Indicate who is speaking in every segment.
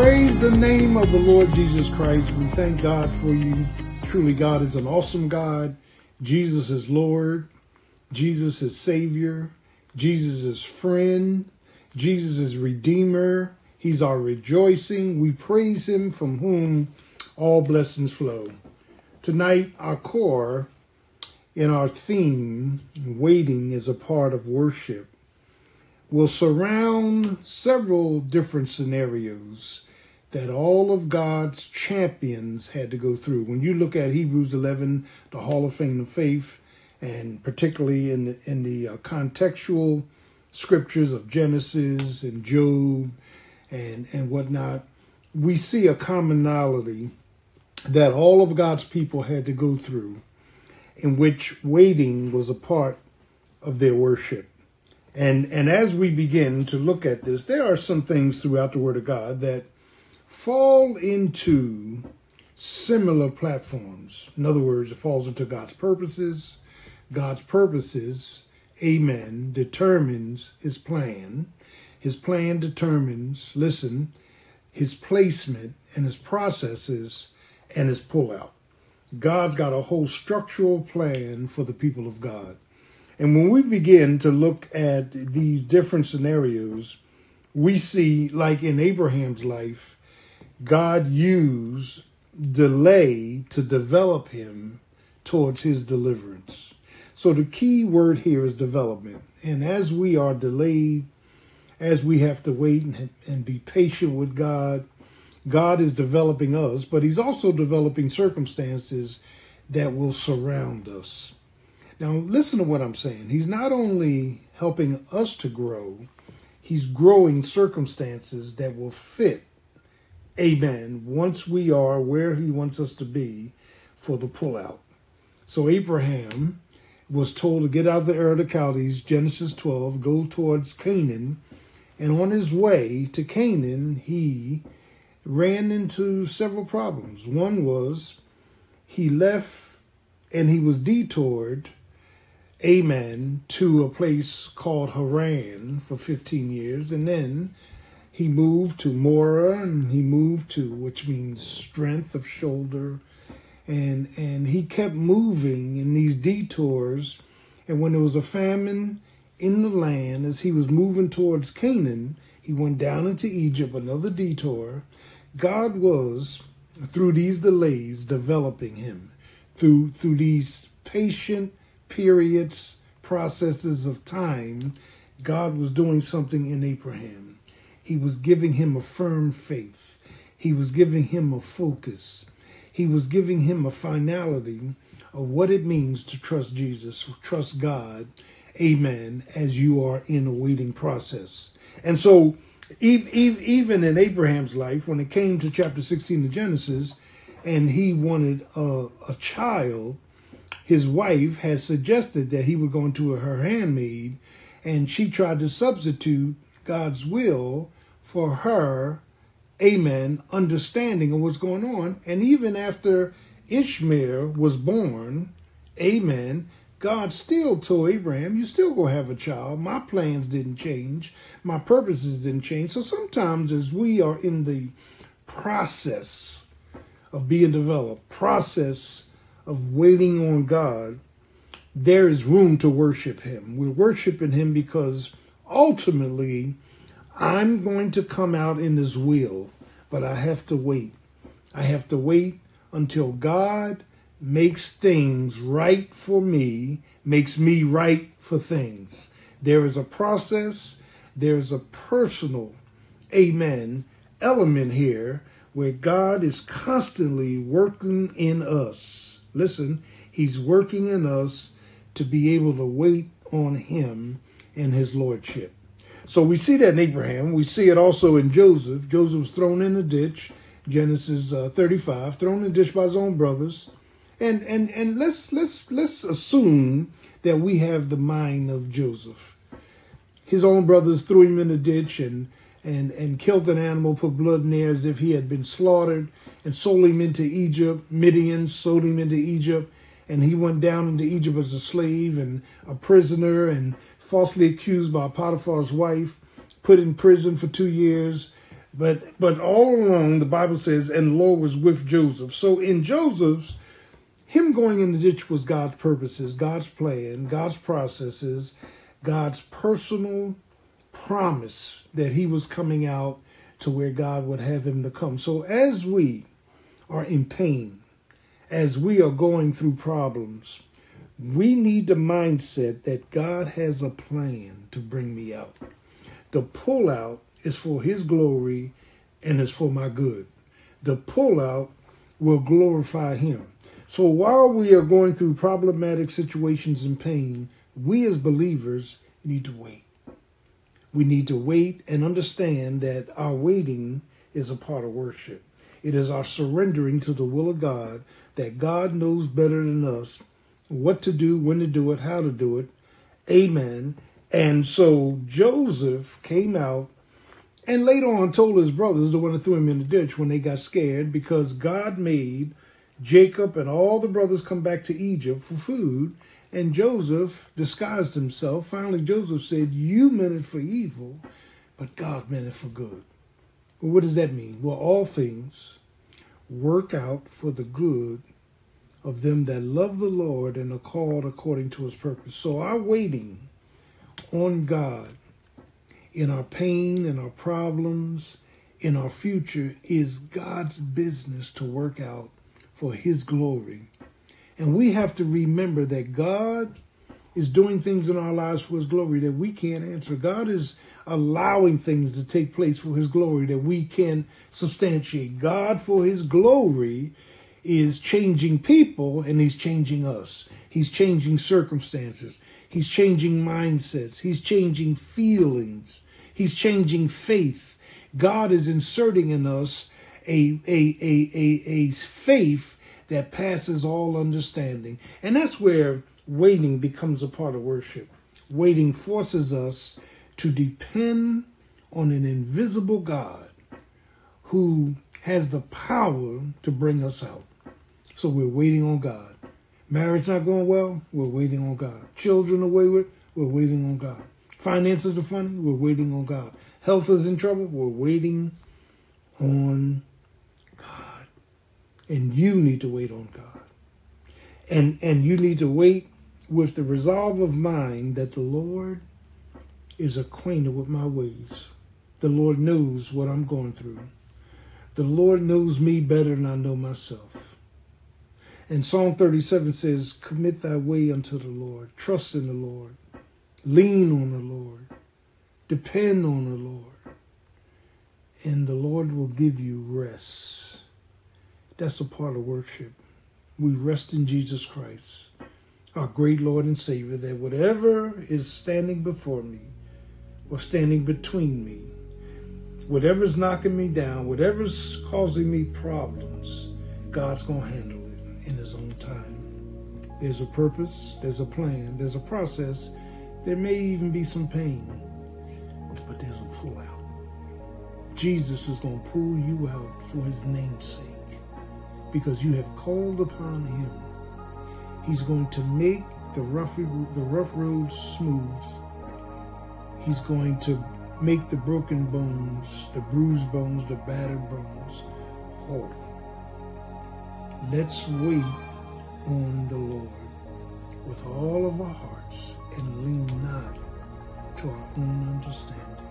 Speaker 1: Praise the name of the Lord Jesus Christ. We thank God for you. Truly, God is an awesome God. Jesus is Lord. Jesus is Savior. Jesus is friend. Jesus is Redeemer. He's our rejoicing. We praise Him from whom all blessings flow. Tonight, our core in our theme, waiting is a part of worship, will surround several different scenarios that all of God's champions had to go through. When you look at Hebrews 11, the Hall of Fame of Faith, and particularly in the, in the uh, contextual scriptures of Genesis and Job and, and whatnot, we see a commonality that all of God's people had to go through, in which waiting was a part of their worship. And, and as we begin to look at this, there are some things throughout the Word of God that fall into similar platforms. In other words, it falls into God's purposes. God's purposes, amen, determines his plan. His plan determines, listen, his placement and his processes and his pullout. God's got a whole structural plan for the people of God. And when we begin to look at these different scenarios, we see, like in Abraham's life, God used delay to develop him towards his deliverance. So the key word here is development. And as we are delayed, as we have to wait and, and be patient with God, God is developing us, but he's also developing circumstances that will surround us. Now, listen to what I'm saying. He's not only helping us to grow, he's growing circumstances that will fit Amen. Once we are where he wants us to be for the pullout. So Abraham was told to get out of the Ur of the Chaldees, Genesis 12, go towards Canaan. And on his way to Canaan, he ran into several problems. One was he left and he was detoured, amen, to a place called Haran for 15 years. And then he moved to Moreh and he moved to which means strength of shoulder. And and he kept moving in these detours. And when there was a famine in the land as he was moving towards Canaan he went down into Egypt another detour. God was through these delays developing him through through these patient periods processes of time God was doing something in Abraham he was giving him a firm faith. He was giving him a focus. He was giving him a finality of what it means to trust Jesus, trust God, amen, as you are in a waiting process. And so, even in Abraham's life, when it came to chapter 16 of Genesis, and he wanted a, a child, his wife had suggested that he would go into her handmaid, and she tried to substitute God's will for her, amen, understanding of what's going on. And even after Ishmael was born, amen, God still told Abraham, you still gonna have a child. My plans didn't change. My purposes didn't change. So sometimes as we are in the process of being developed, process of waiting on God, there is room to worship him. We're worshiping him because ultimately I'm going to come out in His will, but I have to wait. I have to wait until God makes things right for me, makes me right for things. There is a process, there's a personal, amen, element here where God is constantly working in us. Listen, He's working in us to be able to wait on Him and His Lordship. So we see that in Abraham. We see it also in Joseph. Joseph was thrown in a ditch, Genesis uh, 35, thrown in a ditch by his own brothers. And and and let's let's let's assume that we have the mind of Joseph. His own brothers threw him in a ditch and and and killed an animal, put blood in there as if he had been slaughtered, and sold him into Egypt. Midian sold him into Egypt, and he went down into Egypt as a slave and a prisoner and falsely accused by Potiphar's wife, put in prison for two years, But but all along the Bible says, and the Lord was with Joseph. So in Joseph's, him going in the ditch was God's purposes, God's plan, God's processes, God's personal promise that he was coming out to where God would have him to come. So as we are in pain, as we are going through problems, we need the mindset that God has a plan to bring me out. The pull out is for his glory and is for my good. The pull out will glorify him. So while we are going through problematic situations and pain, we as believers need to wait. We need to wait and understand that our waiting is a part of worship. It is our surrendering to the will of God that God knows better than us what to do, when to do it, how to do it. Amen. And so Joseph came out and later on told his brothers, the one that threw him in the ditch when they got scared, because God made Jacob and all the brothers come back to Egypt for food. And Joseph disguised himself. Finally, Joseph said, You meant it for evil, but God meant it for good. Well, what does that mean? Well, all things work out for the good of them that love the Lord and are called according to his purpose. So our waiting on God in our pain, in our problems, in our future is God's business to work out for his glory. And we have to remember that God is doing things in our lives for his glory that we can't answer. God is allowing things to take place for his glory that we can substantiate. God, for his glory, is changing people and he's changing us. He's changing circumstances. He's changing mindsets. He's changing feelings. He's changing faith. God is inserting in us a, a, a, a, a faith that passes all understanding. And that's where waiting becomes a part of worship. Waiting forces us to depend on an invisible God who has the power to bring us out. So we're waiting on God. Marriage not going well, we're waiting on God. Children are wayward, we're waiting on God. Finances are funny, we're waiting on God. Health is in trouble, we're waiting on God. And you need to wait on God. And and you need to wait with the resolve of mind that the Lord is acquainted with my ways. The Lord knows what I'm going through. The Lord knows me better than I know myself. And Psalm 37 says, Commit thy way unto the Lord, trust in the Lord, lean on the Lord, depend on the Lord, and the Lord will give you rest. That's a part of worship. We rest in Jesus Christ, our great Lord and Savior, that whatever is standing before me or standing between me, whatever's knocking me down, whatever's causing me problems, God's going to handle in His own time. There's a purpose, there's a plan, there's a process. There may even be some pain, but there's a pull out. Jesus is going to pull you out for His name's sake because you have called upon Him. He's going to make the rough, the rough road smooth. He's going to make the broken bones, the bruised bones, the battered bones whole. Let's wait on the Lord with all of our hearts and lean not to our own understanding.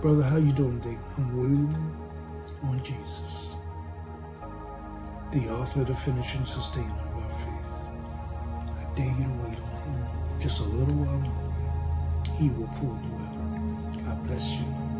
Speaker 1: Brother, how you doing today? I'm waiting on Jesus, the author, the finisher, and sustainer of our faith. I dare you to wait on him just a little while longer. He will pull you out. I bless you.